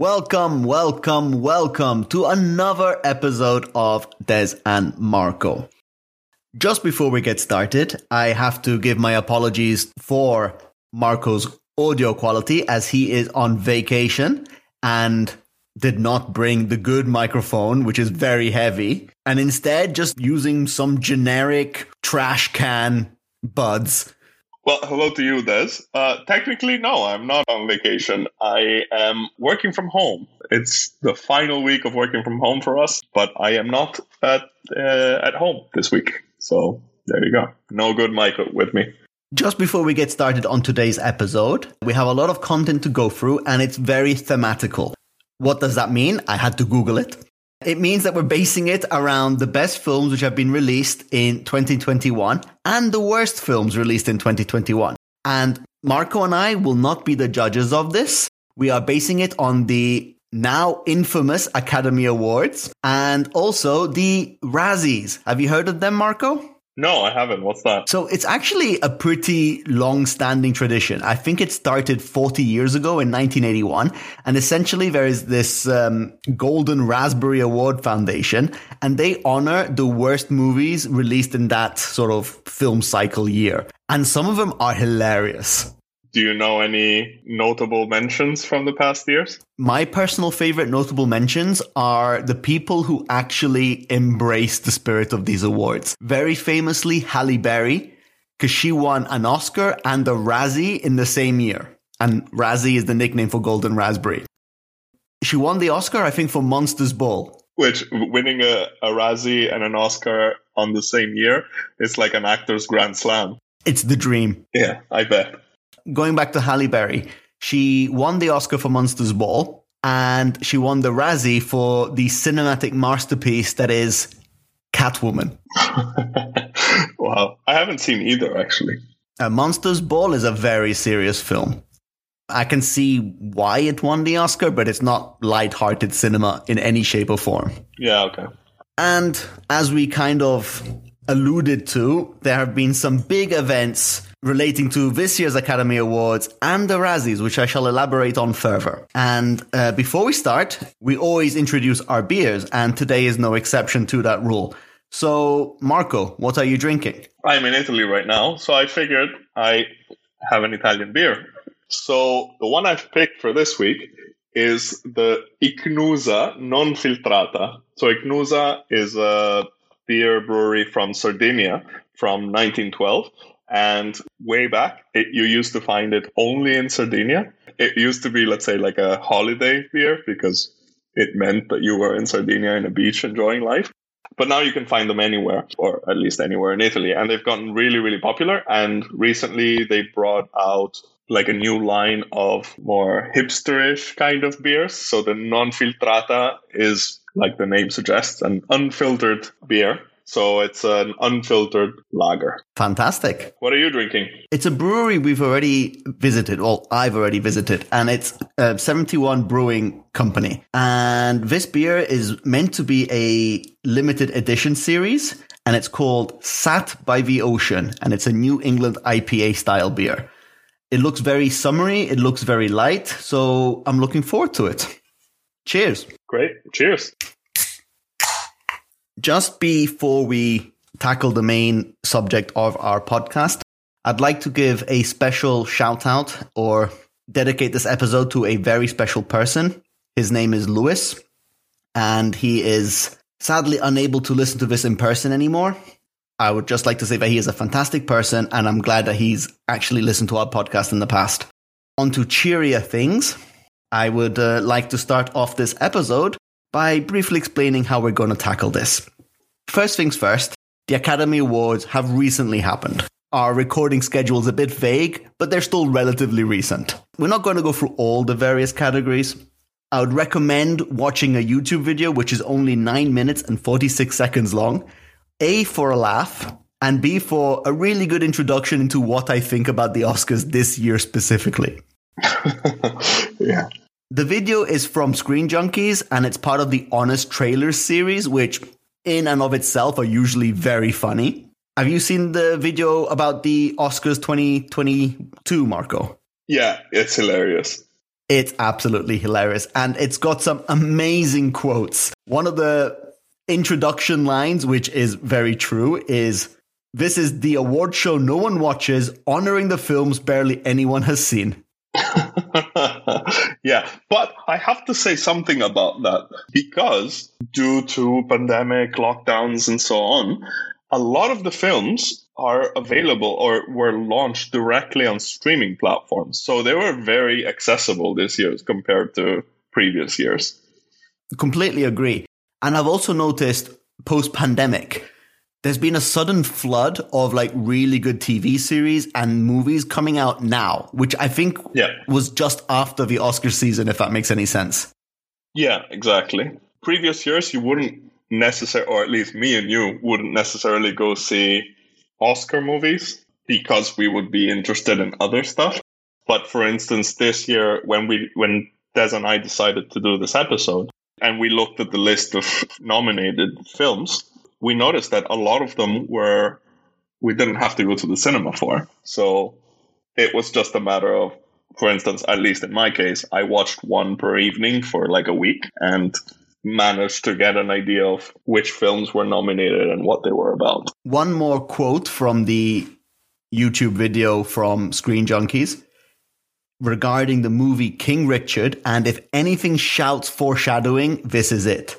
Welcome, welcome, welcome to another episode of Des and Marco. Just before we get started, I have to give my apologies for Marco's audio quality as he is on vacation and did not bring the good microphone, which is very heavy, and instead just using some generic trash can buds well, hello to you, Des. Uh, technically, no, I'm not on vacation. I am working from home. It's the final week of working from home for us, but I am not at uh, at home this week. So there you go. No good Michael with me. Just before we get started on today's episode, we have a lot of content to go through, and it's very thematical. What does that mean? I had to Google it. It means that we're basing it around the best films which have been released in 2021 and the worst films released in 2021. And Marco and I will not be the judges of this. We are basing it on the now infamous Academy Awards and also the Razzies. Have you heard of them, Marco? No, I haven't. What's that? So it's actually a pretty long standing tradition. I think it started 40 years ago in 1981. And essentially, there is this um, Golden Raspberry Award Foundation, and they honor the worst movies released in that sort of film cycle year. And some of them are hilarious. Do you know any notable mentions from the past years? My personal favorite notable mentions are the people who actually embrace the spirit of these awards. Very famously, Halle Berry, because she won an Oscar and a Razzie in the same year. And Razzie is the nickname for Golden Raspberry. She won the Oscar, I think, for Monsters Ball. Which winning a, a Razzie and an Oscar on the same year is like an actor's grand slam. It's the dream. Yeah, I bet going back to Halle Berry, she won the Oscar for Monsters Ball and she won the Razzie for the cinematic masterpiece that is Catwoman. wow. I haven't seen either, actually. Uh, Monsters Ball is a very serious film. I can see why it won the Oscar, but it's not light-hearted cinema in any shape or form. Yeah, okay. And as we kind of alluded to, there have been some big events relating to this year's Academy Awards and the Razzies, which I shall elaborate on further. And uh, before we start, we always introduce our beers, and today is no exception to that rule. So, Marco, what are you drinking? I'm in Italy right now, so I figured I have an Italian beer. So, the one I've picked for this week is the Ichnusa non filtrata. So, Ichnusa is a beer brewery from Sardinia from 1912 and way back, it, you used to find it only in Sardinia. It used to be, let's say, like a holiday beer because it meant that you were in Sardinia in a beach enjoying life. But now you can find them anywhere, or at least anywhere in Italy. And they've gotten really, really popular. And recently they brought out like a new line of more hipsterish kind of beers. So the non filtrata is, like the name suggests, an unfiltered beer so it's an unfiltered lager. Fantastic. What are you drinking? It's a brewery we've already visited. Well, I've already visited, and it's a 71 Brewing Company. And this beer is meant to be a limited edition series, and it's called Sat by the Ocean, and it's a New England IPA style beer. It looks very summery, it looks very light, so I'm looking forward to it. Cheers. Great. Cheers just before we tackle the main subject of our podcast, I'd like to give a special shout out or dedicate this episode to a very special person. His name is Lewis, and he is sadly unable to listen to this in person anymore. I would just like to say that he is a fantastic person, and I'm glad that he's actually listened to our podcast in the past. On to cheerier things. I would uh, like to start off this episode by briefly explaining how we're going to tackle this. First things first, the Academy Awards have recently happened. Our recording schedule is a bit vague, but they're still relatively recent. We're not going to go through all the various categories. I would recommend watching a YouTube video which is only 9 minutes and 46 seconds long. A, for a laugh, and B, for a really good introduction into what I think about the Oscars this year specifically. yeah. The video is from Screen Junkies and it's part of the Honest Trailers series, which in and of itself are usually very funny. Have you seen the video about the Oscars 2022, Marco? Yeah, it's hilarious. It's absolutely hilarious. And it's got some amazing quotes. One of the introduction lines, which is very true, is This is the award show no one watches, honoring the films barely anyone has seen. yeah, but I have to say something about that because due to pandemic, lockdowns, and so on, a lot of the films are available or were launched directly on streaming platforms. So they were very accessible this year compared to previous years. Completely agree. And I've also noticed post pandemic, there's been a sudden flood of like really good TV series and movies coming out now, which I think yeah. was just after the Oscar season, if that makes any sense. Yeah, exactly. Previous years, you wouldn't necessarily, or at least me and you wouldn't necessarily go see Oscar movies because we would be interested in other stuff. But for instance, this year when we when Des and I decided to do this episode and we looked at the list of nominated films, we noticed that a lot of them were we didn't have to go to the cinema for. So it was just a matter of for instance, at least in my case, I watched one per evening for like a week and managed to get an idea of which films were nominated and what they were about. One more quote from the YouTube video from Screen Junkies regarding the movie King Richard. And if anything shouts foreshadowing, this is it.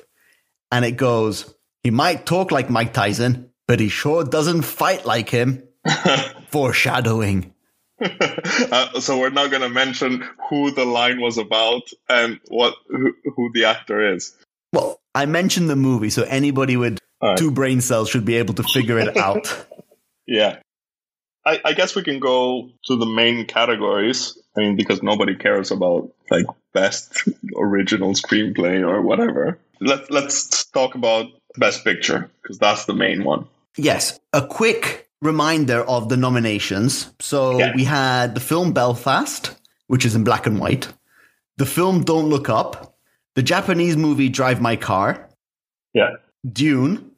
And it goes, he might talk like Mike Tyson, but he sure doesn't fight like him. foreshadowing. uh, so we're not going to mention who the line was about and what who, who the actor is. Well, I mentioned the movie, so anybody with right. two brain cells should be able to figure it out. yeah. I, I, guess we can go to the main categories. I mean, because nobody cares about like best original screenplay or whatever. Let, let's talk about best picture because that's the main one. Yes. A quick reminder of the nominations. So yeah. we had the film Belfast, which is in black and white. The film Don't Look Up, the Japanese movie Drive My Car. Yeah. Dune.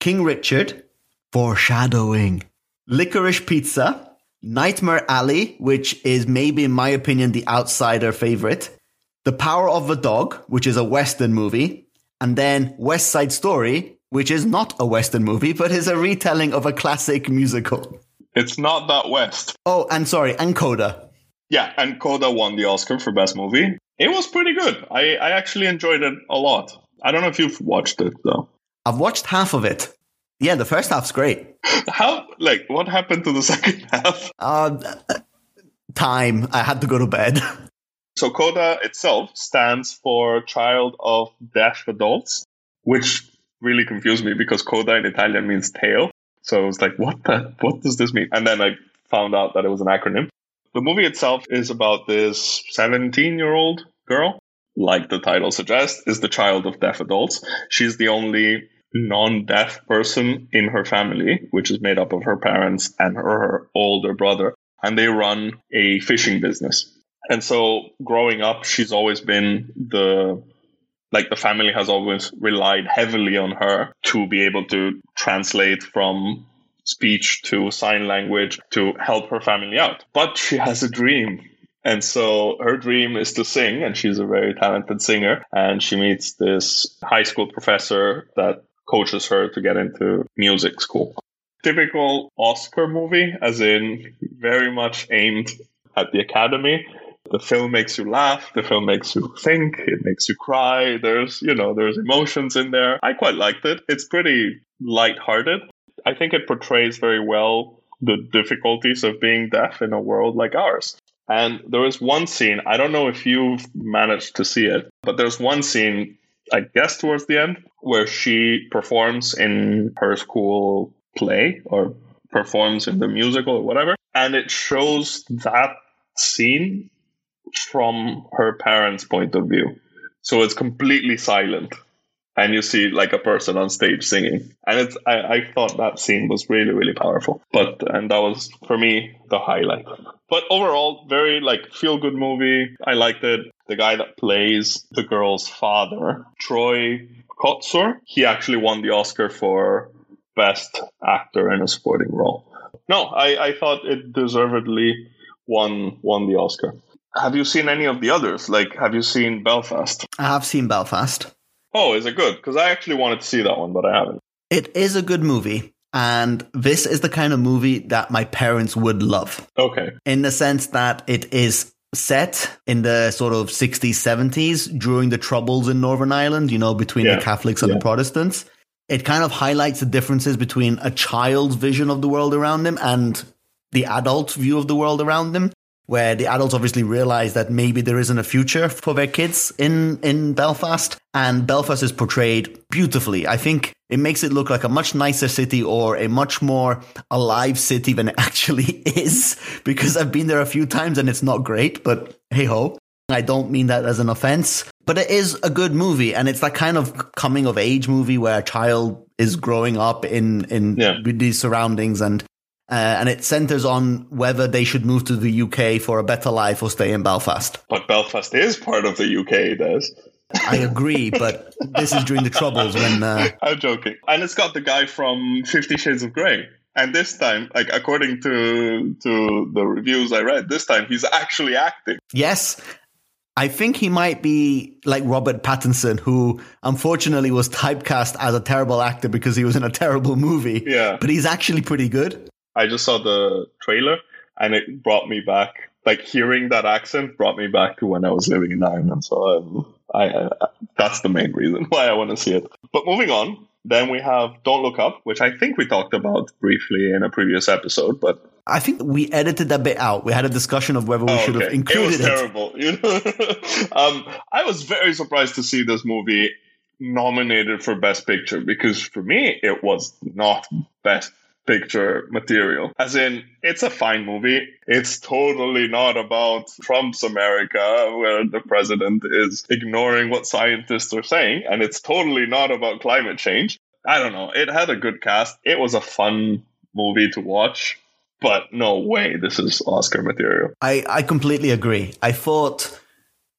King Richard. Foreshadowing. Licorice Pizza. Nightmare Alley, which is maybe, in my opinion, the outsider favorite. The Power of the Dog, which is a Western movie. And then West Side Story, which is not a Western movie, but is a retelling of a classic musical. It's not that West. Oh, and sorry, and Coda. Yeah, and Coda won the Oscar for Best Movie. It was pretty good. I, I actually enjoyed it a lot. I don't know if you've watched it though. I've watched half of it. Yeah, the first half's great. How like what happened to the second half? Uh, time. I had to go to bed. So CODA itself stands for Child of Deaf Adults, which really confused me because CODA in Italian means tail. So I was like, what the, what does this mean? And then I found out that it was an acronym. The movie itself is about this 17 year old girl, like the title suggests, is the child of deaf adults. She's the only non deaf person in her family, which is made up of her parents and her, her older brother. And they run a fishing business. And so growing up, she's always been the like the family has always relied heavily on her to be able to translate from speech to sign language to help her family out. But she has a dream. And so her dream is to sing, and she's a very talented singer. And she meets this high school professor that coaches her to get into music school. Typical Oscar movie, as in very much aimed at the academy. The film makes you laugh, the film makes you think, it makes you cry. There's, you know, there's emotions in there. I quite liked it. It's pretty light-hearted. I think it portrays very well the difficulties of being deaf in a world like ours. And there was one scene, I don't know if you've managed to see it, but there's one scene, I guess towards the end, where she performs in her school play or performs in the musical or whatever. And it shows that scene from her parents' point of view. So it's completely silent. And you see like a person on stage singing. And it's I, I thought that scene was really really powerful. But and that was for me the highlight. But overall very like feel good movie. I liked it. The guy that plays the girl's father troy kotsur he actually won the oscar for best actor in a supporting role. No i i thought it deservedly won won the oscar have you seen any of the others? Like, have you seen Belfast? I have seen Belfast. Oh, is it good? Because I actually wanted to see that one, but I haven't. It is a good movie. And this is the kind of movie that my parents would love. Okay. In the sense that it is set in the sort of 60s, 70s during the troubles in Northern Ireland, you know, between Yeah. the Catholics and Yeah. the Protestants. It kind of highlights the differences between a child's vision of the world around them and the adult view of the world around them, where the adults obviously realize that maybe there isn't a future for their kids in, in Belfast. And Belfast is portrayed beautifully. I think it makes it look like a much nicer city or a much more alive city than it actually is, because I've been there a few times and it's not great, but hey ho. I don't mean that as an offense, but it is a good movie, and it's that kind of coming of age movie where a child is growing up in in Yeah. these surroundings, and uh, and it centers on whether they should move to the UK for a better life or stay in Belfast. But Belfast is part of the UK, Des. I agree, but this is during the troubles when uh, I'm joking. And it's got the guy from Fifty Shades of Grey. And this time, like according to to the reviews I read, this time he's actually acting. yes. I think he might be like Robert Pattinson, who unfortunately was typecast as a terrible actor because he was in a terrible movie. Yeah. But he's actually pretty good. I just saw the trailer and it brought me back. Like hearing that accent brought me back to when I was living in Ireland. So um, I, I that's the main reason why I want to see it. But moving on, then we have Don't Look Up, which I think we talked about briefly in a previous episode. But I think we edited that bit out. We had a discussion of whether we Oh, should have okay. included it. Was terrible. You know, um, I was very surprised to see this movie nominated for Best Picture because for me it was not Best Picture material. As in, it's a fine movie. It's totally not about Trump's America, where the president is ignoring what scientists are saying, and it's totally not about climate change. I don't know. It had a good cast. It was a fun movie to watch. But no way, this is Oscar material. I, I completely agree. I thought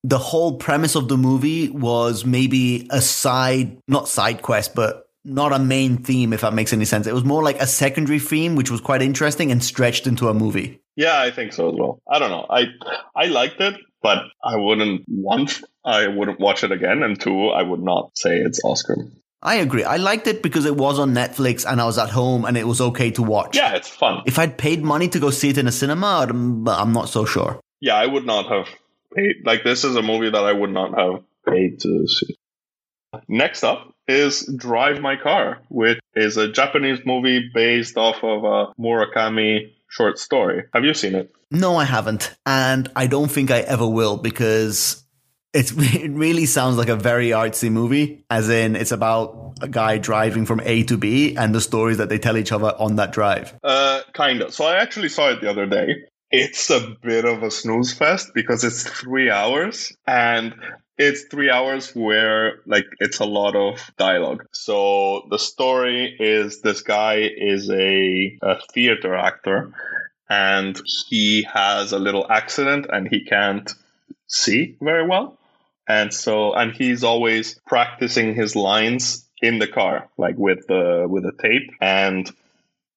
the whole premise of the movie was maybe a side, not side quest, but not a main theme, if that makes any sense. It was more like a secondary theme, which was quite interesting and stretched into a movie. Yeah, I think so as well. I don't know. I I liked it, but I wouldn't want I wouldn't watch it again, and two, I would not say it's Oscar. I agree. I liked it because it was on Netflix and I was at home and it was okay to watch. Yeah, it's fun. If I'd paid money to go see it in a cinema, I'm not so sure. Yeah, I would not have paid. Like this is a movie that I would not have paid to see. Next up is Drive My Car, which is a Japanese movie based off of a Murakami short story. Have you seen it? No, I haven't. And I don't think I ever will because it's, it really sounds like a very artsy movie, as in it's about a guy driving from A to B and the stories that they tell each other on that drive. Uh, kind of. So I actually saw it the other day. It's a bit of a snooze fest because it's three hours and it's three hours where like it's a lot of dialogue. So the story is this guy is a, a theater actor and he has a little accident and he can't see very well. And so, and he's always practicing his lines in the car, like with the, with a tape. And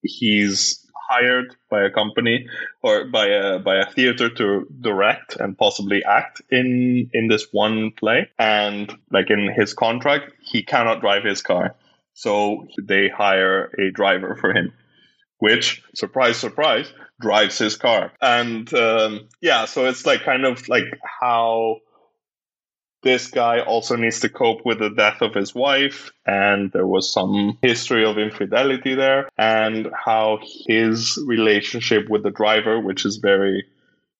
he's hired by a company or by a by a theater to direct and possibly act in in this one play. And like in his contract he cannot drive his car. So they hire a driver for him which surprise surprise drives his car. And um, yeah so it's like kind of like how this guy also needs to cope with the death of his wife, and there was some history of infidelity there, and how his relationship with the driver, which is very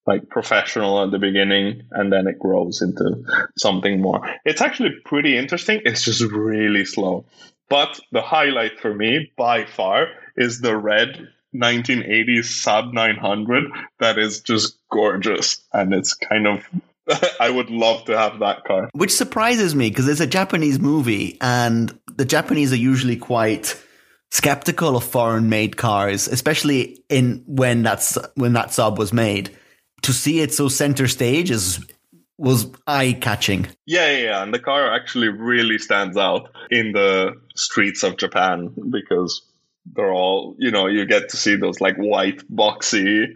like professional at the beginning, and then it grows into something more. It's actually pretty interesting. It's just really slow. But the highlight for me, by far, is the red 1980s Saab 900 that is just gorgeous, and it's kind of I would love to have that car. Which surprises me because it's a Japanese movie and the Japanese are usually quite skeptical of foreign made cars, especially in when that's when that Saab was made. To see it so center stage is was eye catching. Yeah, yeah, yeah, and the car actually really stands out in the streets of Japan because they're all, you know, you get to see those like white boxy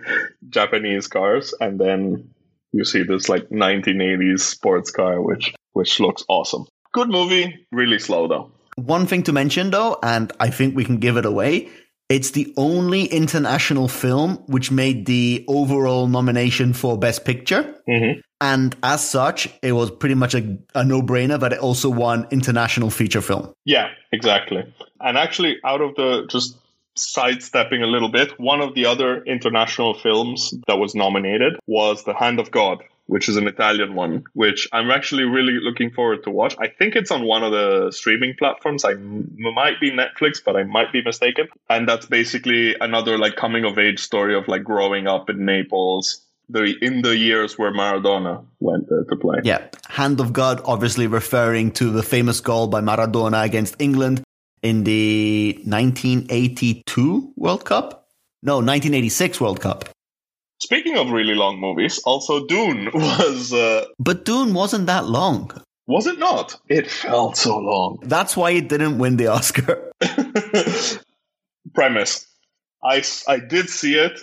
Japanese cars and then you see this like 1980s sports car, which which looks awesome. Good movie, really slow though. One thing to mention though, and I think we can give it away, it's the only international film which made the overall nomination for Best Picture. Mm-hmm. And as such, it was pretty much a, a no brainer that it also won International Feature Film. Yeah, exactly. And actually, out of the just sidestepping a little bit, one of the other international films that was nominated was The Hand of God which is an Italian one, which I'm actually really looking forward to watch. I think it's on one of the streaming platforms. I m- might be Netflix, but I might be mistaken. And that's basically another like coming of age story of like growing up in Naples. The, in the years where Maradona went there to play. Yeah. Hand of God, obviously referring to the famous goal by Maradona against England in the 1982 World Cup? No, 1986 World Cup. Speaking of really long movies, also Dune was. Uh, but Dune wasn't that long. Was it not? It felt so long. That's why it didn't win the Oscar. Premise I, I did see it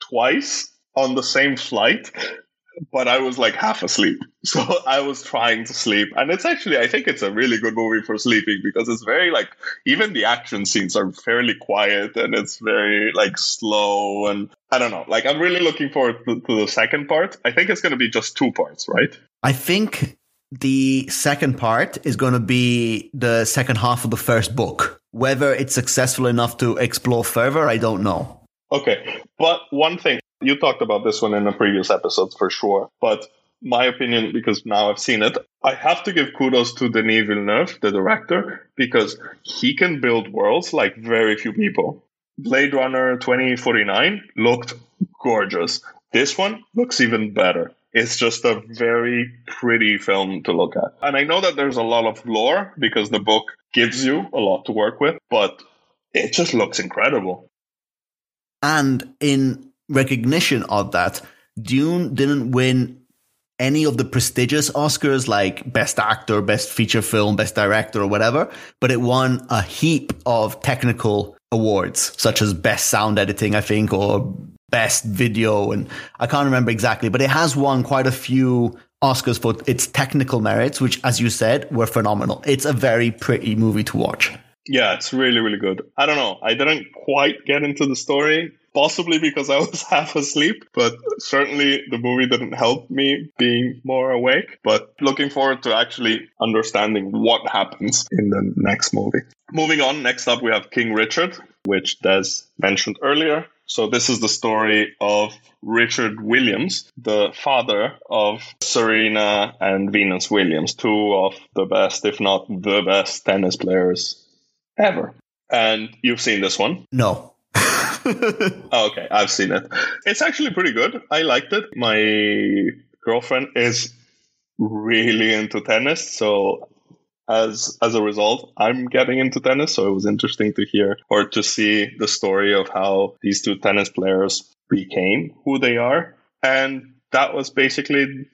twice on the same flight, but I was like half asleep. So I was trying to sleep. And it's actually, I think it's a really good movie for sleeping because it's very like, even the action scenes are fairly quiet and it's very like slow. And I don't know, like I'm really looking forward to, to the second part. I think it's going to be just two parts, right? I think the second part is going to be the second half of the first book. Whether it's successful enough to explore further, I don't know. Okay. But one thing, you talked about this one in a previous episode for sure. But my opinion, because now I've seen it, I have to give kudos to Denis Villeneuve, the director, because he can build worlds like very few people. Blade Runner 2049 looked gorgeous. This one looks even better. It's just a very pretty film to look at. And I know that there's a lot of lore because the book gives you a lot to work with, but it just looks incredible. And in recognition of that, Dune didn't win any of the prestigious Oscars like Best Actor, Best Feature Film, Best Director, or whatever, but it won a heap of technical awards, such as Best Sound Editing, I think, or Best Video. And I can't remember exactly, but it has won quite a few Oscars for its technical merits, which, as you said, were phenomenal. It's a very pretty movie to watch. Yeah, it's really, really good. I don't know. I didn't quite get into the story possibly because I was half asleep, but certainly the movie didn't help me being more awake. But looking forward to actually understanding what happens in the next movie. Moving on, next up we have King Richard, which Des mentioned earlier. So this is the story of Richard Williams, the father of Serena and Venus Williams, two of the best, if not the best, tennis players ever. And you've seen this one? No. Oh, okay, I've seen it. It's actually pretty good. I liked it. My girlfriend is really into tennis, so as as a result, I'm getting into tennis. So it was interesting to hear or to see the story of how these two tennis players became who they are, and that was basically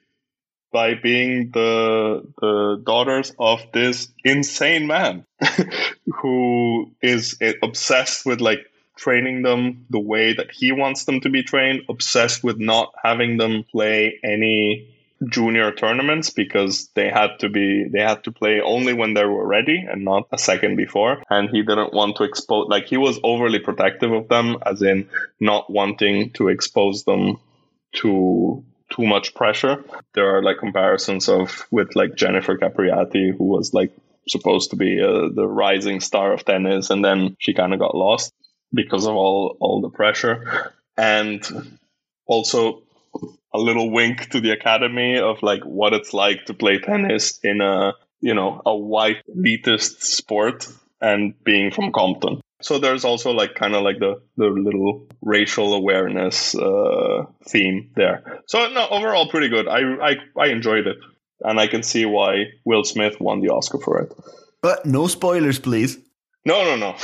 by being the the daughters of this insane man who is obsessed with like training them the way that he wants them to be trained, obsessed with not having them play any junior tournaments because they had to be they had to play only when they were ready and not a second before. And he didn't want to expose like he was overly protective of them as in not wanting to expose them to too much pressure. There are like comparisons of with like Jennifer Capriati who was like supposed to be uh, the rising star of tennis and then she kind of got lost because of all all the pressure. And also a little wink to the academy of like what it's like to play tennis in a you know a white elitist sport and being from compton. So there's also like kind of like the the little racial awareness uh, theme there. So no overall pretty good. I, I i enjoyed it. And i can see why will smith won the oscar for it. But no spoilers please no, no, no.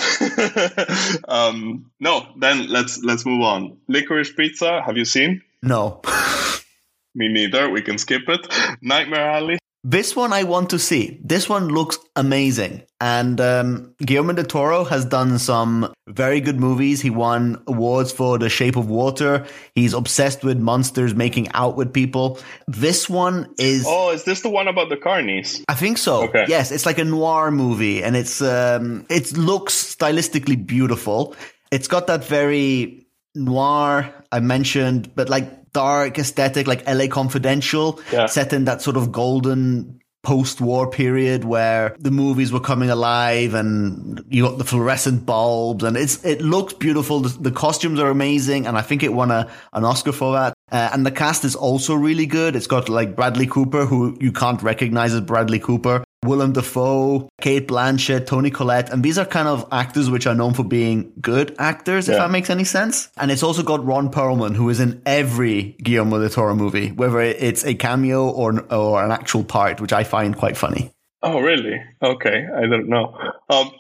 um, no. Then let's let's move on. Licorice Pizza. Have you seen? No. Me neither. We can skip it. Nightmare Alley. This one I want to see. This one looks amazing. And um, Guillermo del Toro has done some very good movies. He won awards for The Shape of Water. He's obsessed with monsters making out with people. This one is. Oh, is this the one about the carnies? I think so. Okay. Yes, it's like a noir movie, and it's um, it looks stylistically beautiful. It's got that very noir I mentioned, but like dark aesthetic, like LA Confidential, Yeah. set in that sort of golden post-war period where the movies were coming alive and you got the fluorescent bulbs and it's it looks beautiful. The, the costumes are amazing and i think it won a, an oscar for that. Uh, and the cast is also really good. It's got like bradley cooper who you can't recognize as bradley cooper Willem Dafoe, Cate Blanchett, Toni Collette, and these are kind of actors which are known for being good actors, if that makes any sense. And it's also got Ron Perlman, who is in every Guillermo del Toro movie, whether it's a cameo or or an actual part, which I find quite funny. Oh, really? Okay, I don't know. Um,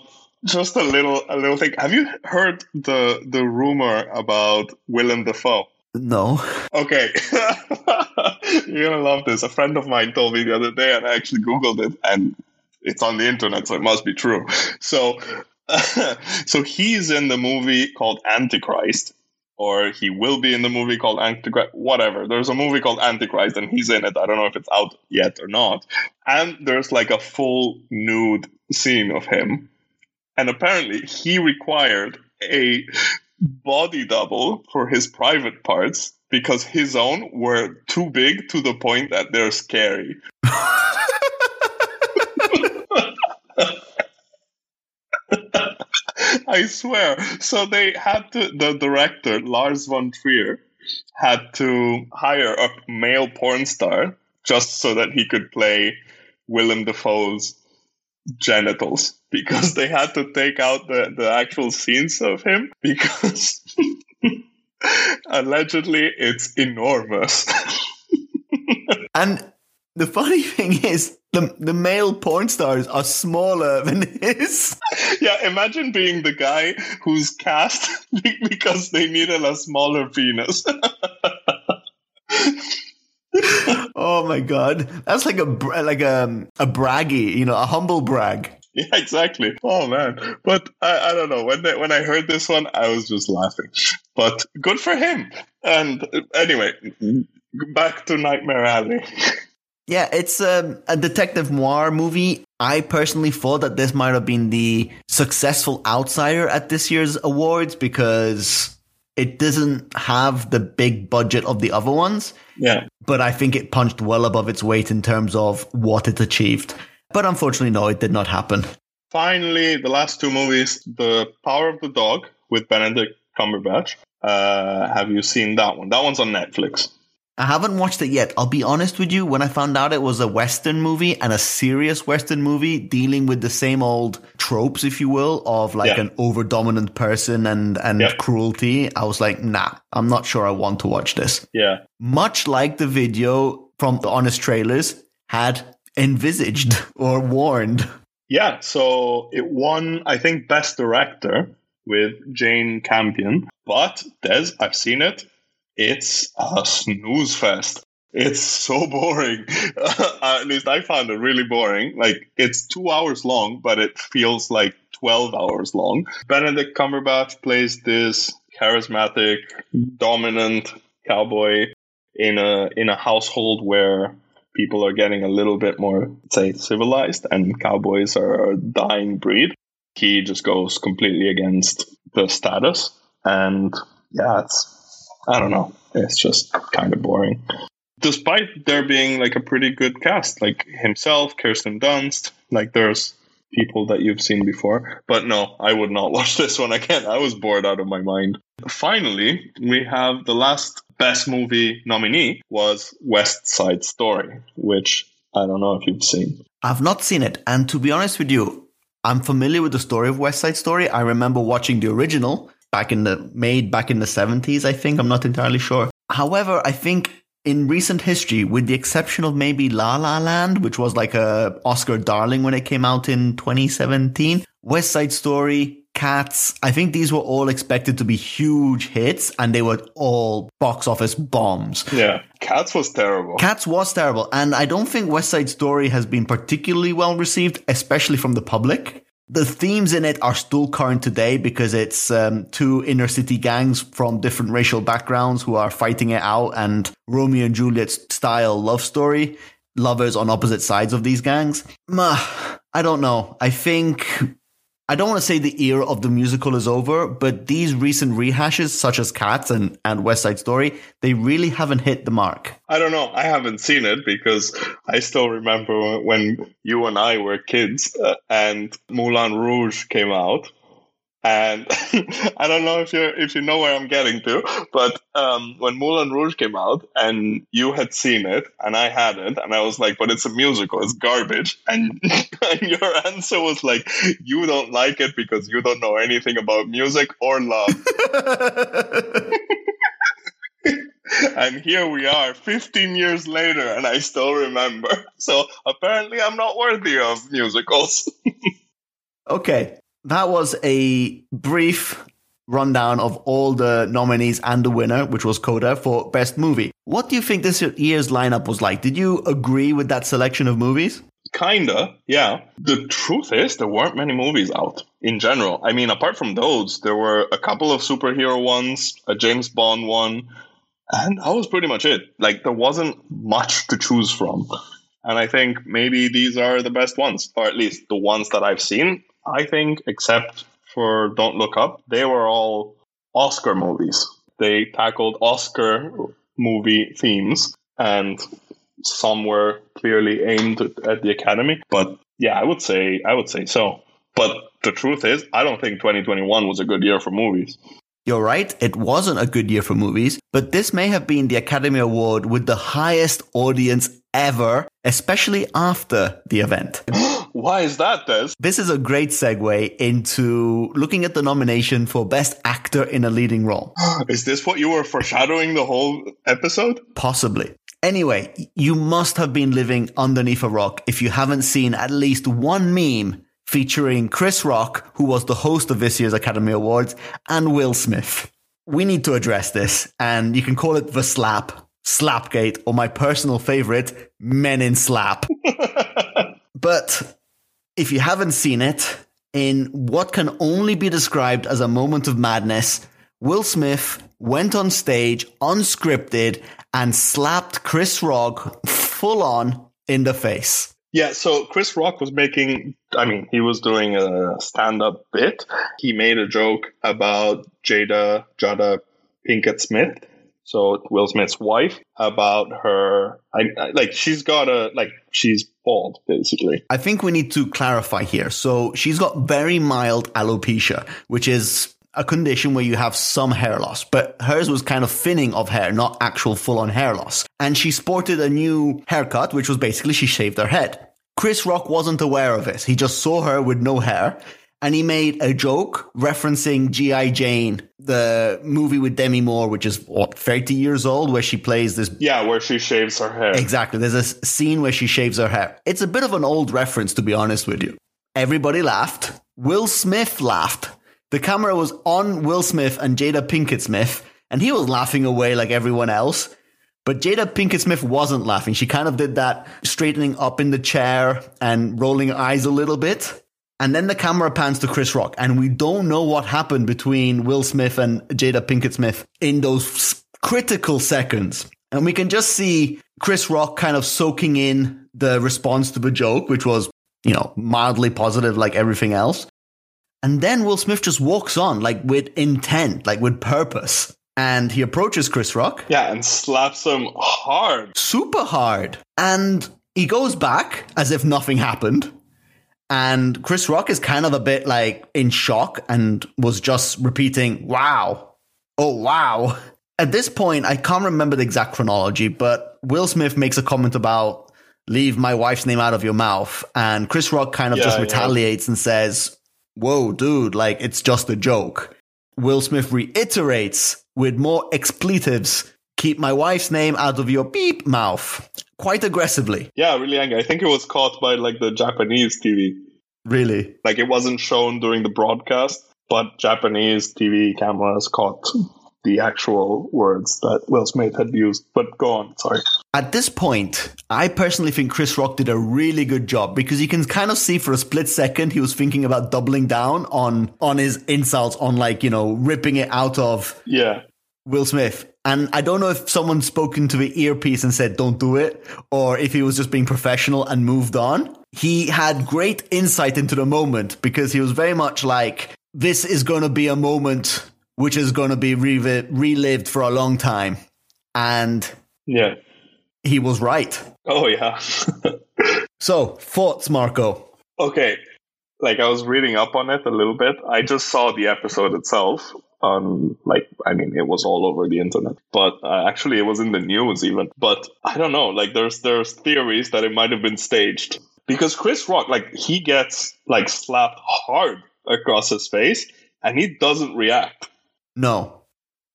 just a little, a little thing. Have you heard the the rumor about Willem Dafoe? No, Okay, you're gonna love this. A friend of mine told me the other day, and I actually googled it, and it's on the internet, so it must be true. So, so he's in the movie called Antichrist, or he will be in the movie called Antichrist. Whatever. There's a movie called Antichrist, and he's in it. I don't know if it's out yet or not. And there's like a full nude scene of him, and apparently he required a body double for his private parts because his own were too big to the point that they're scary. I swear. So they had to, the director, Lars von Trier, had to hire a male porn star just so that he could play Willem Dafoe's genitals because they had to take out the, the actual scenes of him because allegedly it's enormous. and the funny thing is, the the male porn stars are smaller than his. yeah, imagine being the guy who's cast because they needed a smaller penis. Oh my god, that's like a like a a braggy, you know, a humble brag. Yeah, exactly. Oh man, but I, I don't know when they, when I heard this one, I was just laughing. But good for him. And uh, anyway, back to Nightmare Alley. Yeah, it's um, a detective noir movie. I personally thought that this might have been the successful outsider at this year's awards because it doesn't have the big budget of the other ones, Yeah, but I think it punched well above its weight in terms of what it achieved. But unfortunately, no, it did not happen. finally, the last two movies: The Power of the Dog with Benedict Cumberbatch. Uh, have you seen that one? That one's on Netflix. I haven't watched it yet. I'll be honest with you. When I found out it was a Western movie and a serious Western movie dealing with the same old tropes, if you will, of like Yeah. an over dominant person and, and Yeah. cruelty, I was like, nah, I'm not sure I want to watch this. Yeah, Much like the video from the Honest Trailers had envisaged or warned. Yeah, so it won, I think, Best Director with Jane Campion. But, Des, I've seen it. It's a snooze fest. It's so boring. Uh, at least I found it really boring. Like, it's two hours long, but it feels like 12 hours long. Benedict Cumberbatch plays this charismatic, dominant cowboy in a in a household where people are getting a little bit more, say, civilized, and cowboys are a dying breed. He just goes completely against the status, and yeah, it's I don't know, it's just kind of boring. Despite there being like a pretty good cast, like himself, Kirsten Dunst, like there's people that you've seen before. But no, I would not watch this one again. I was bored out of my mind. Finally, we have the last best movie nominee was West Side Story, which I don't know if you've seen. I've not seen it. And to be honest with you, I'm familiar with the story of West Side Story. I remember watching the original back in the made back in the 70s, I think. I'm not entirely sure. However, I think in recent history, with the exception of maybe La La Land, which was like a Oscar darling when it came out in 2017, West Side Story Cats. I think these were all expected to be huge hits and they were all box office bombs. Yeah. Cats was terrible. Cats was terrible. And I don't think West Side Story has been particularly well received, especially from the public. The themes in it are still current today because it's um, two inner city gangs from different racial backgrounds who are fighting it out and Romeo and Juliet style love story. Lovers on opposite sides of these gangs. I don't know. I think I don't want to say the era of the musical is over, but these recent rehashes, such as Cats and, and West Side Story, they really haven't hit the mark. I don't know. I haven't seen it because I still remember when you and I were kids uh, and Moulin Rouge came out. And I don't know if you if you know where I'm getting to, but um, when Moulin Rouge came out and you had seen it and I hadn't, and I was like, "But it's a musical, it's garbage," and, and your answer was like, "You don't like it because you don't know anything about music or love." and here we are 15 years later and i still remember. So apparently i'm not worthy of musicals. Okay that was a brief rundown of all the nominees and the winner, which was Coda for Best Movie. What do you think this year's lineup was like? Did you agree with that selection of movies? Kinda, yeah. The truth is, there weren't many movies out in general. I mean, apart from those, there were a couple of superhero ones, a James Bond one, and that was pretty much it. Like, there wasn't much to choose from. And I think maybe these are the best ones, or at least the ones that I've seen. I think, except for Don't Look Up, they were all Oscar movies. They tackled Oscar movie themes, and some were clearly aimed at the Academy. But yeah, I would say I would say so. But the truth is, I don't think 2021 was a good year for movies. You're right, it wasn't a good year for movies, but this may have been the Academy Award with the highest audience ever, especially after the event. Why is that, Des? This is a great segue into looking at the nomination for Best Actor in a Leading Role. is this what you were foreshadowing the whole episode? Possibly. Anyway, you must have been living underneath a rock if you haven't seen at least one meme featuring Chris Rock, who was the host of this year's Academy Awards, and Will Smith. We need to address this, and you can call it the slap, Slapgate, or my personal favorite, Men in Slap. but if you haven't seen it, in what can only be described as a moment of madness, Will Smith went on stage unscripted and slapped Chris Rock full on in the face. Yeah, so Chris Rock was making, I mean, he was doing a stand up bit. He made a joke about Jada, Jada Pinkett Smith, so Will Smith's wife, about her, I, I, like, she's got a, like, she's bald, basically. I think we need to clarify here. So she's got very mild alopecia, which is a condition where you have some hair loss, but hers was kind of thinning of hair, not actual full on hair loss. And she sported a new haircut, which was basically she shaved her head. Chris Rock wasn't aware of it. He just saw her with no hair and he made a joke referencing G.I. Jane, the movie with Demi Moore, which is what, 30 years old, where she plays this. Yeah, where she shaves her hair. Exactly. There's a scene where she shaves her hair. It's a bit of an old reference, to be honest with you. Everybody laughed. Will Smith laughed. The camera was on Will Smith and Jada Pinkett Smith, and he was laughing away like everyone else. But Jada Pinkett Smith wasn't laughing. She kind of did that straightening up in the chair and rolling her eyes a little bit. And then the camera pans to Chris Rock, and we don't know what happened between Will Smith and Jada Pinkett Smith in those critical seconds. And we can just see Chris Rock kind of soaking in the response to the joke, which was, you know, mildly positive like everything else. And then Will Smith just walks on, like with intent, like with purpose. And he approaches Chris Rock. Yeah, and slaps him hard. Super hard. And he goes back as if nothing happened. And Chris Rock is kind of a bit like in shock and was just repeating, wow. Oh, wow. At this point, I can't remember the exact chronology, but Will Smith makes a comment about leave my wife's name out of your mouth. And Chris Rock kind of Yeah, just yeah. retaliates and says, whoa, dude, like it's just a joke. Will Smith reiterates with more expletives, keep my wife's name out of your beep mouth. Quite aggressively, Yeah, really angry. I think it was caught by like the Japanese TV. really. Like it wasn't shown during the broadcast. but Japanese TV cameras caught the actual words that Will Smith had used. But go on, sorry. At this point, I personally think Chris Rock did a really good job because you can kind of see for a split second he was thinking about doubling down on on his insults, on like you know ripping it out of Yeah. Will Smith. And I don't know if someone spoke into the earpiece and said, don't do it, or if he was just being professional and moved on. He had great insight into the moment because he was very much like, this is going to be a moment which is going to be re- relived for a long time. And Yeah. he was right. Oh yeah. So, thoughts, Marco? okay. Like I was reading up on it a little bit. I just saw the episode itself on like I mean it was all over the internet. But uh, actually it was in the news even. But I don't know, like there's there's theories that it might have been staged because Chris Rock like he gets like slapped hard across his face and he doesn't react. No.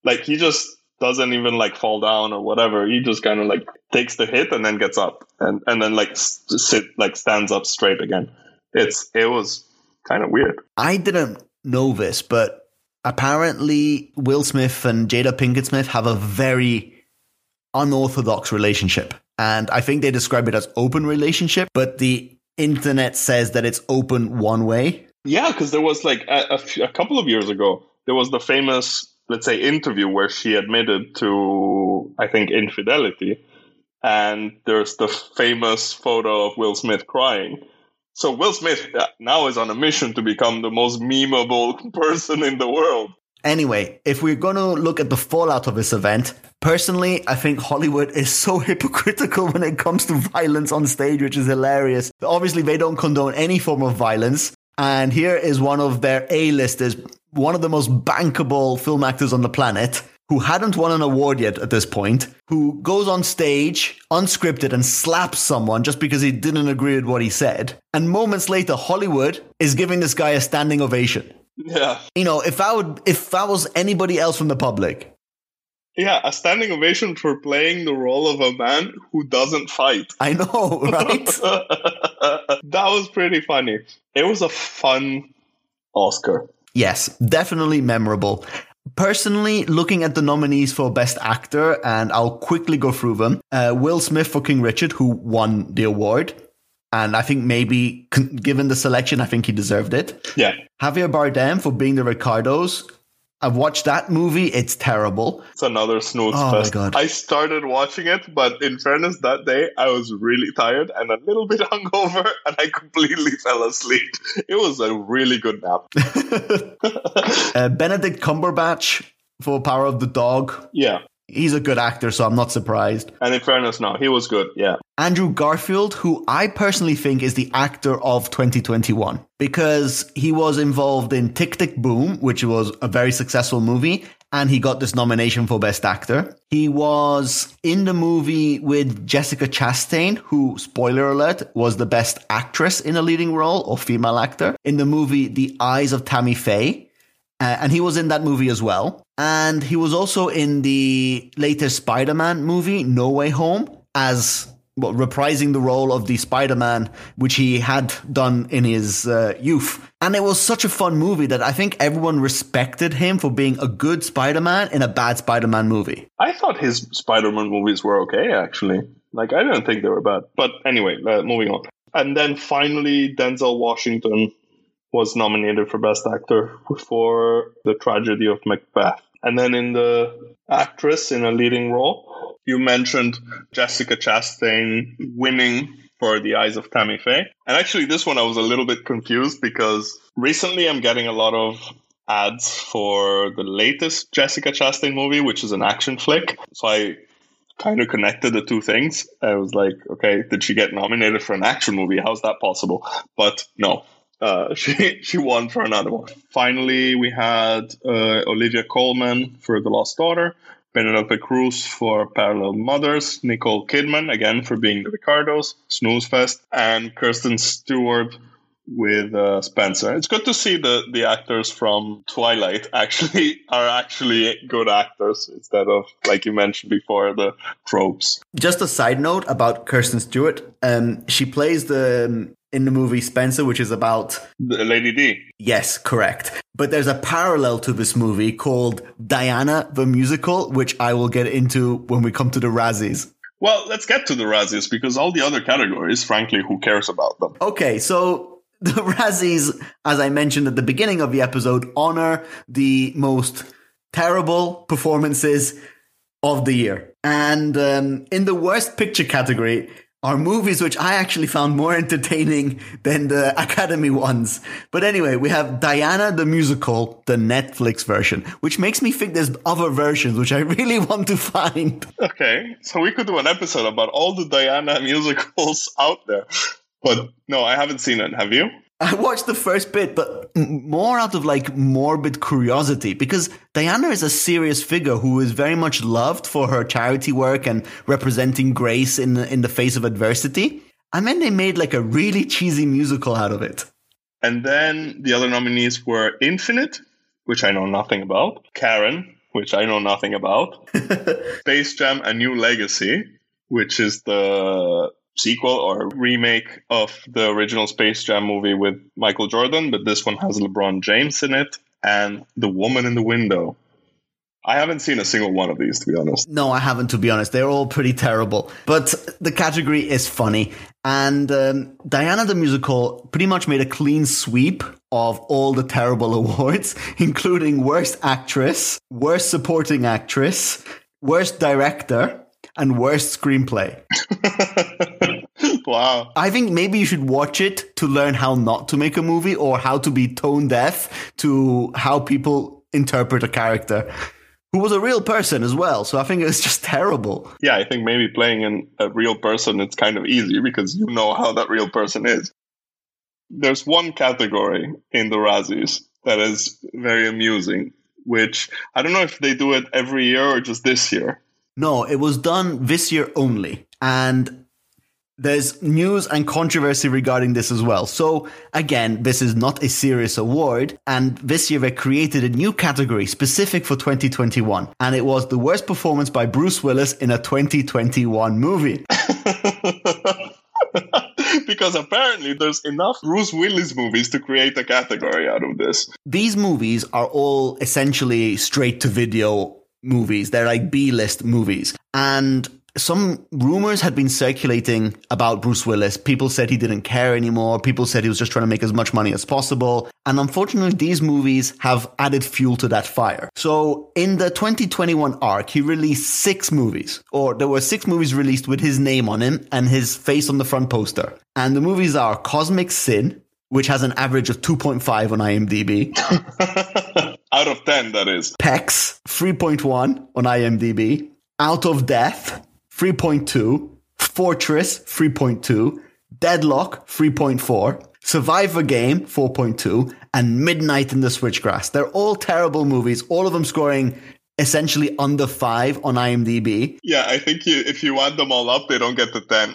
Like he just doesn't even like fall down or whatever. He just kind of like takes the hit and then gets up and and then like sit like stands up straight again. It's it was kind of weird. I didn't know this, but apparently Will Smith and Jada Pinkett Smith have a very unorthodox relationship. And I think they describe it as open relationship, but the internet says that it's open one way. Yeah, because there was like a, a few- a couple of years ago, there was the famous, let's say, interview where she admitted to, I think, infidelity. And there's the famous photo of Will Smith crying. So Will Smith uh, now is on a mission to become the most memeable person in the world. Anyway, if we're going to look at the fallout of this event, personally, I think Hollywood is so hypocritical when it comes to violence on stage, which is hilarious. Obviously, they don't condone any form of violence. And here is one of their A-listers, one of the most bankable film actors on the planet, who hadn't won an award yet at this point, who goes on stage unscripted and slaps someone just because he didn't agree with what he said. And moments later, Hollywood is giving this guy a standing ovation Yeah. you know, if I would, if I was anybody else from the public, Yeah, a standing ovation for playing the role of a man who doesn't fight. I know, right? that was pretty funny. It was a fun Oscar. yes, definitely memorable. Personally, looking at the nominees for Best Actor, and I'll quickly go through them. Uh, Will Smith for King Richard, who won the award. And I think maybe, given the selection, I think he deserved it. Yeah. Javier Bardem for being the Ricardos. I've watched that movie. It's terrible. It's another snooze Oh my. God. I started watching it, but in fairness, that day I was really tired and a little bit hungover, and I completely fell asleep. It was a really good nap. Uh, Benedict Cumberbatch for Power of the Dog. yeah. He's a good actor, so I'm not surprised. And in fairness, no, he was good. Yeah. Andrew Garfield, who I personally think is the actor of 2021 because he was involved in Tick Tick Boom, which was a very successful movie, and he got this nomination for Best Actor. He was in the movie with Jessica Chastain, who, spoiler alert, was the Best Actress in a leading role or female actor in the movie The Eyes of Tammy Faye. Uh, and he was in that movie as well. And he was also in the latest Spider Man movie, No Way Home, as well, reprising the role of the Spider Man, which he had done in his uh, youth. And it was such a fun movie that I think everyone respected him for being a good Spider Man in a bad Spider Man movie. I thought his Spider Man movies were okay, actually. Like, I didn't think they were bad. But anyway, uh, moving on. And then finally, Denzel Washington was nominated for Best Actor for The Tragedy of Macbeth. And then in the actress in a leading role, you mentioned Jessica Chastain winning for The Eyes of Tammy Faye. And actually, this one I was a little bit confused because recently I'm getting a lot of ads for the latest Jessica Chastain movie, which is an action flick. So I kind of connected the two things. I was like, okay, did she get nominated for an action movie? How's that possible? But no. Uh, she she won for another one. Finally, we had uh, Olivia Colman for The Lost Daughter, Penelope Cruz for Parallel Mothers, Nicole Kidman again for being the Ricardos, Snooze Fest, and Kirsten Stewart with uh, Spencer. It's good to see the the actors from Twilight actually are actually good actors instead of like you mentioned before the tropes. Just a side note about Kirsten Stewart. Um, she plays the in the movie Spencer, which is about The Lady D. Yes, correct. But there's a parallel to this movie called Diana the Musical, which I will get into when we come to the Razzies. Well, let's get to the Razzies because all the other categories, frankly, who cares about them? Okay, so the Razzies, as I mentioned at the beginning of the episode, honor the most terrible performances of the year. And um, in the worst picture category, are movies which I actually found more entertaining than the Academy ones. But anyway, we have Diana the Musical, the Netflix version, which makes me think there's other versions which I really want to find. Okay, so we could do an episode about all the Diana musicals out there. But no, I haven't seen it. Have you? I watched the first bit, but more out of like morbid curiosity because Diana is a serious figure who is very much loved for her charity work and representing grace in the, in the face of adversity. And then they made like a really cheesy musical out of it. And then the other nominees were Infinite, which I know nothing about, Karen, which I know nothing about, Space Jam: A New Legacy, which is the sequel or remake of the original Space Jam movie with Michael Jordan, but this one has LeBron James in it, and The Woman in the Window. I haven't seen a single one of these, to be honest. No, I haven't, to be honest. They're all pretty terrible. But the category is funny. And um, Diana the Musical pretty much made a clean sweep of all the terrible awards, including Worst Actress, Worst Supporting Actress, Worst Director, and Worst Screenplay. wow. I think maybe you should watch it to learn how not to make a movie or how to be tone deaf to how people interpret a character who was a real person as well. So I think it's just terrible. Yeah, I think maybe playing in a real person it's kind of easy because you know how that real person is. There's one category in the Razzies that is very amusing, which I don't know if they do it every year or just this year. No, it was done this year only. And there's news and controversy regarding this as well. So again, this is not a serious award. And this year they created a new category specific for 2021. And it was the worst performance by Bruce Willis in a 2021 movie. because apparently there's enough Bruce Willis movies to create a category out of this. These movies are all essentially straight to video movies. They're like B list movies. And some rumors had been circulating about Bruce Willis. People said he didn't care anymore. People said he was just trying to make as much money as possible. And unfortunately, these movies have added fuel to that fire. So in the 2021 arc, he released six movies, or there were six movies released with his name on him and his face on the front poster. And the movies are Cosmic Sin, which has an average of 2.5 on IMDb. Out of 10, that is. Apex, 3.1 on IMDb. Out of Death, 3.2, Fortress 3.2, Deadlock 3.4, Survivor Game 4.2, and Midnight in the Switchgrass. They're all terrible movies, all of them scoring essentially under 5 on IMDb. Yeah, I think you, if you add them all up, they don't get to 10.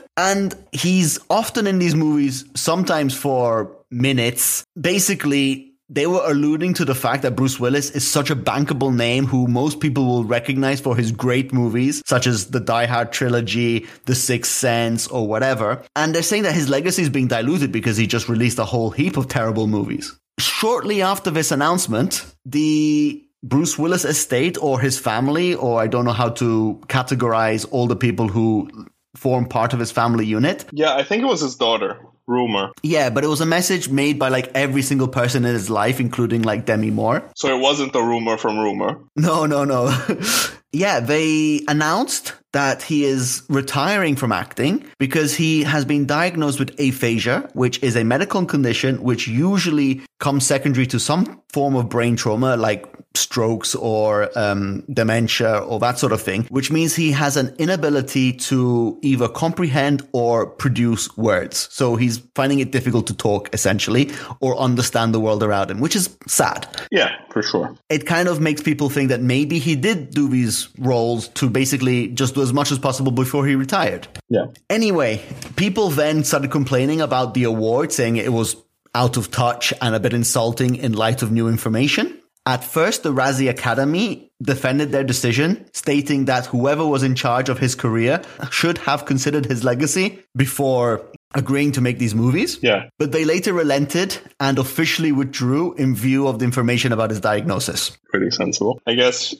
and he's often in these movies, sometimes for minutes, basically they were alluding to the fact that Bruce Willis is such a bankable name who most people will recognize for his great movies, such as the Die Hard trilogy, The Sixth Sense, or whatever. And they're saying that his legacy is being diluted because he just released a whole heap of terrible movies. Shortly after this announcement, the Bruce Willis estate or his family, or I don't know how to categorize all the people who form part of his family unit. Yeah, I think it was his daughter rumor. Yeah, but it was a message made by like every single person in his life, including like Demi Moore. So it wasn't a rumor from rumor. No, no, no. yeah, they announced that he is retiring from acting because he has been diagnosed with aphasia, which is a medical condition which usually comes secondary to some form of brain trauma, like strokes or um, dementia or that sort of thing, which means he has an inability to either comprehend or produce words. So he's finding it difficult to talk essentially or understand the world around him, which is sad. Yeah, for sure. It kind of makes people think that maybe he did do these roles to basically just do as much as possible before he retired. Yeah. Anyway, people then started complaining about the award, saying it was out of touch and a bit insulting in light of new information. At first, the Razzie Academy defended their decision, stating that whoever was in charge of his career should have considered his legacy before agreeing to make these movies. Yeah. But they later relented and officially withdrew in view of the information about his diagnosis. Pretty sensible. I guess,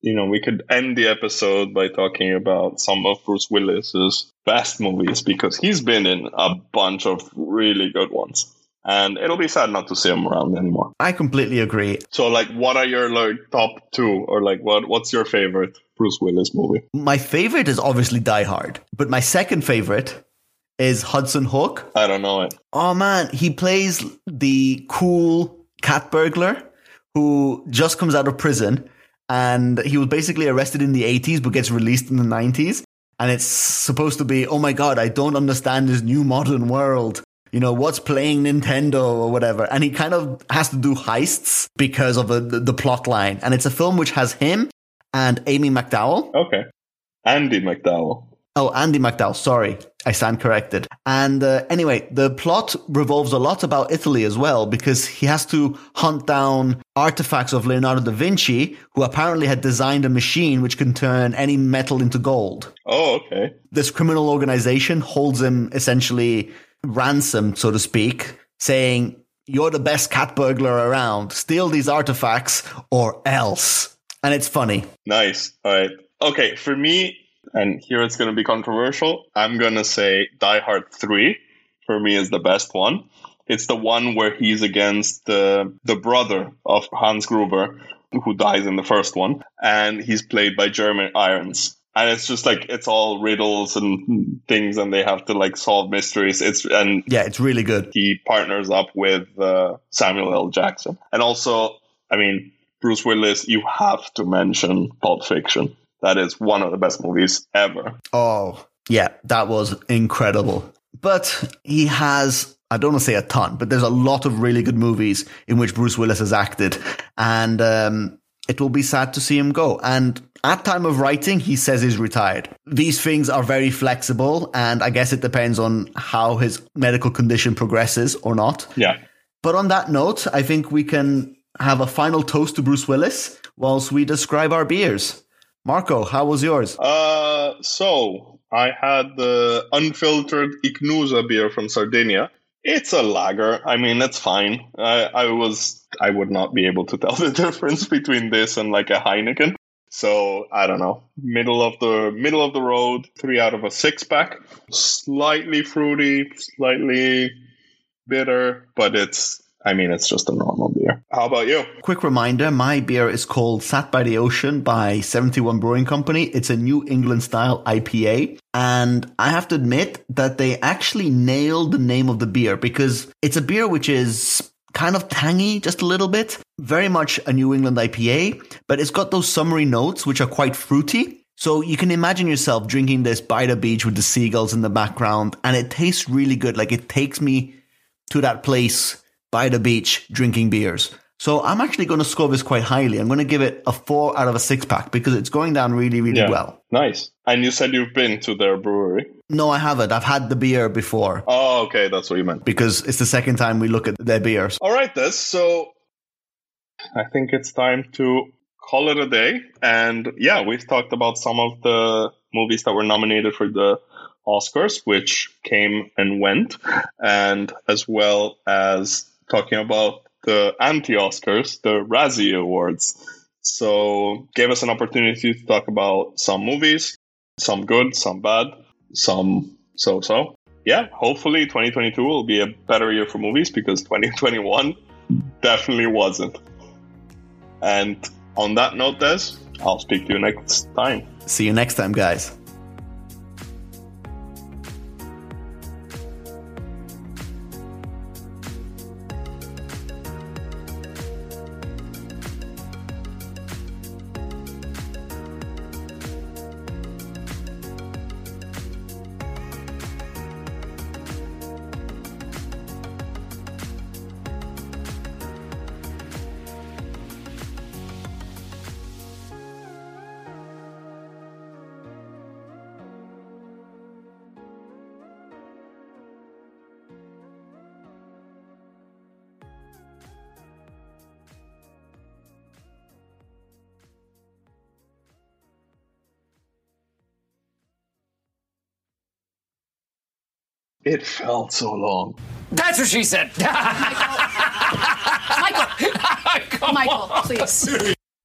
you know, we could end the episode by talking about some of Bruce Willis's best movies because he's been in a bunch of really good ones. And it'll be sad not to see him around anymore. I completely agree. So, like, what are your like top two, or like, what what's your favorite Bruce Willis movie? My favorite is obviously Die Hard, but my second favorite is Hudson Hawk. I don't know it. Oh man, he plays the cool cat burglar who just comes out of prison and he was basically arrested in the 80s but gets released in the 90s. And it's supposed to be, oh my god, I don't understand this new modern world. You know, what's playing Nintendo or whatever. And he kind of has to do heists because of the, the, the plot line. And it's a film which has him and Amy McDowell. Okay. Andie MacDowell. Oh, Andie MacDowell. Sorry, I stand corrected. And uh, anyway, the plot revolves a lot about Italy as well because he has to hunt down artifacts of Leonardo da Vinci, who apparently had designed a machine which can turn any metal into gold. Oh, okay. This criminal organization holds him essentially ransomed, so to speak, saying, You're the best cat burglar around. Steal these artifacts or else. And it's funny. Nice. All right. Okay, for me, and here it's going to be controversial. I'm going to say Die Hard 3 for me is the best one. It's the one where he's against the the brother of Hans Gruber who dies in the first one and he's played by Jeremy Irons. And it's just like it's all riddles and things and they have to like solve mysteries. It's and Yeah, it's really good. he partners up with uh, Samuel L. Jackson. And also, I mean, Bruce Willis, you have to mention Pulp Fiction. That is one of the best movies ever. Oh, yeah, that was incredible. But he has, I don't want to say a ton, but there's a lot of really good movies in which Bruce Willis has acted. And um, it will be sad to see him go. And at time of writing, he says he's retired. These things are very flexible, and I guess it depends on how his medical condition progresses or not. Yeah. But on that note, I think we can have a final toast to Bruce Willis whilst we describe our beers. Marco, how was yours? Uh, so I had the unfiltered Ichnusa beer from Sardinia. It's a lager. I mean, it's fine. I, I was, I would not be able to tell the difference between this and like a Heineken. So I don't know. Middle of the middle of the road. Three out of a six pack. Slightly fruity, slightly bitter, but it's. I mean, it's just a normal beer. How about you? Quick reminder my beer is called Sat by the Ocean by 71 Brewing Company. It's a New England style IPA. And I have to admit that they actually nailed the name of the beer because it's a beer which is kind of tangy, just a little bit. Very much a New England IPA, but it's got those summery notes which are quite fruity. So you can imagine yourself drinking this by the beach with the seagulls in the background, and it tastes really good. Like it takes me to that place by the beach drinking beers. So I'm actually going to score this quite highly. I'm going to give it a four out of a six pack because it's going down really, really Yeah. well. Nice. And you said you've been to their brewery. No, I haven't. I've had the beer before Oh, okay. That's what you meant. because it's the second time we look at their beers. All right, Des. So I think it's time to call it a day. And yeah, we've talked about some of the movies that were nominated for the Oscars, which came and went, and as well as talking about the anti Oscars, the Razzie Awards. So gave us an opportunity to talk about some movies, some good, some bad, some so so. Yeah, hopefully 2022 will be a better year for movies because 2021 definitely wasn't. And on that note, Des, I'll speak to you next time. See you next time, guys. It felt so long. That's what she said. Michael, Come Michael, please.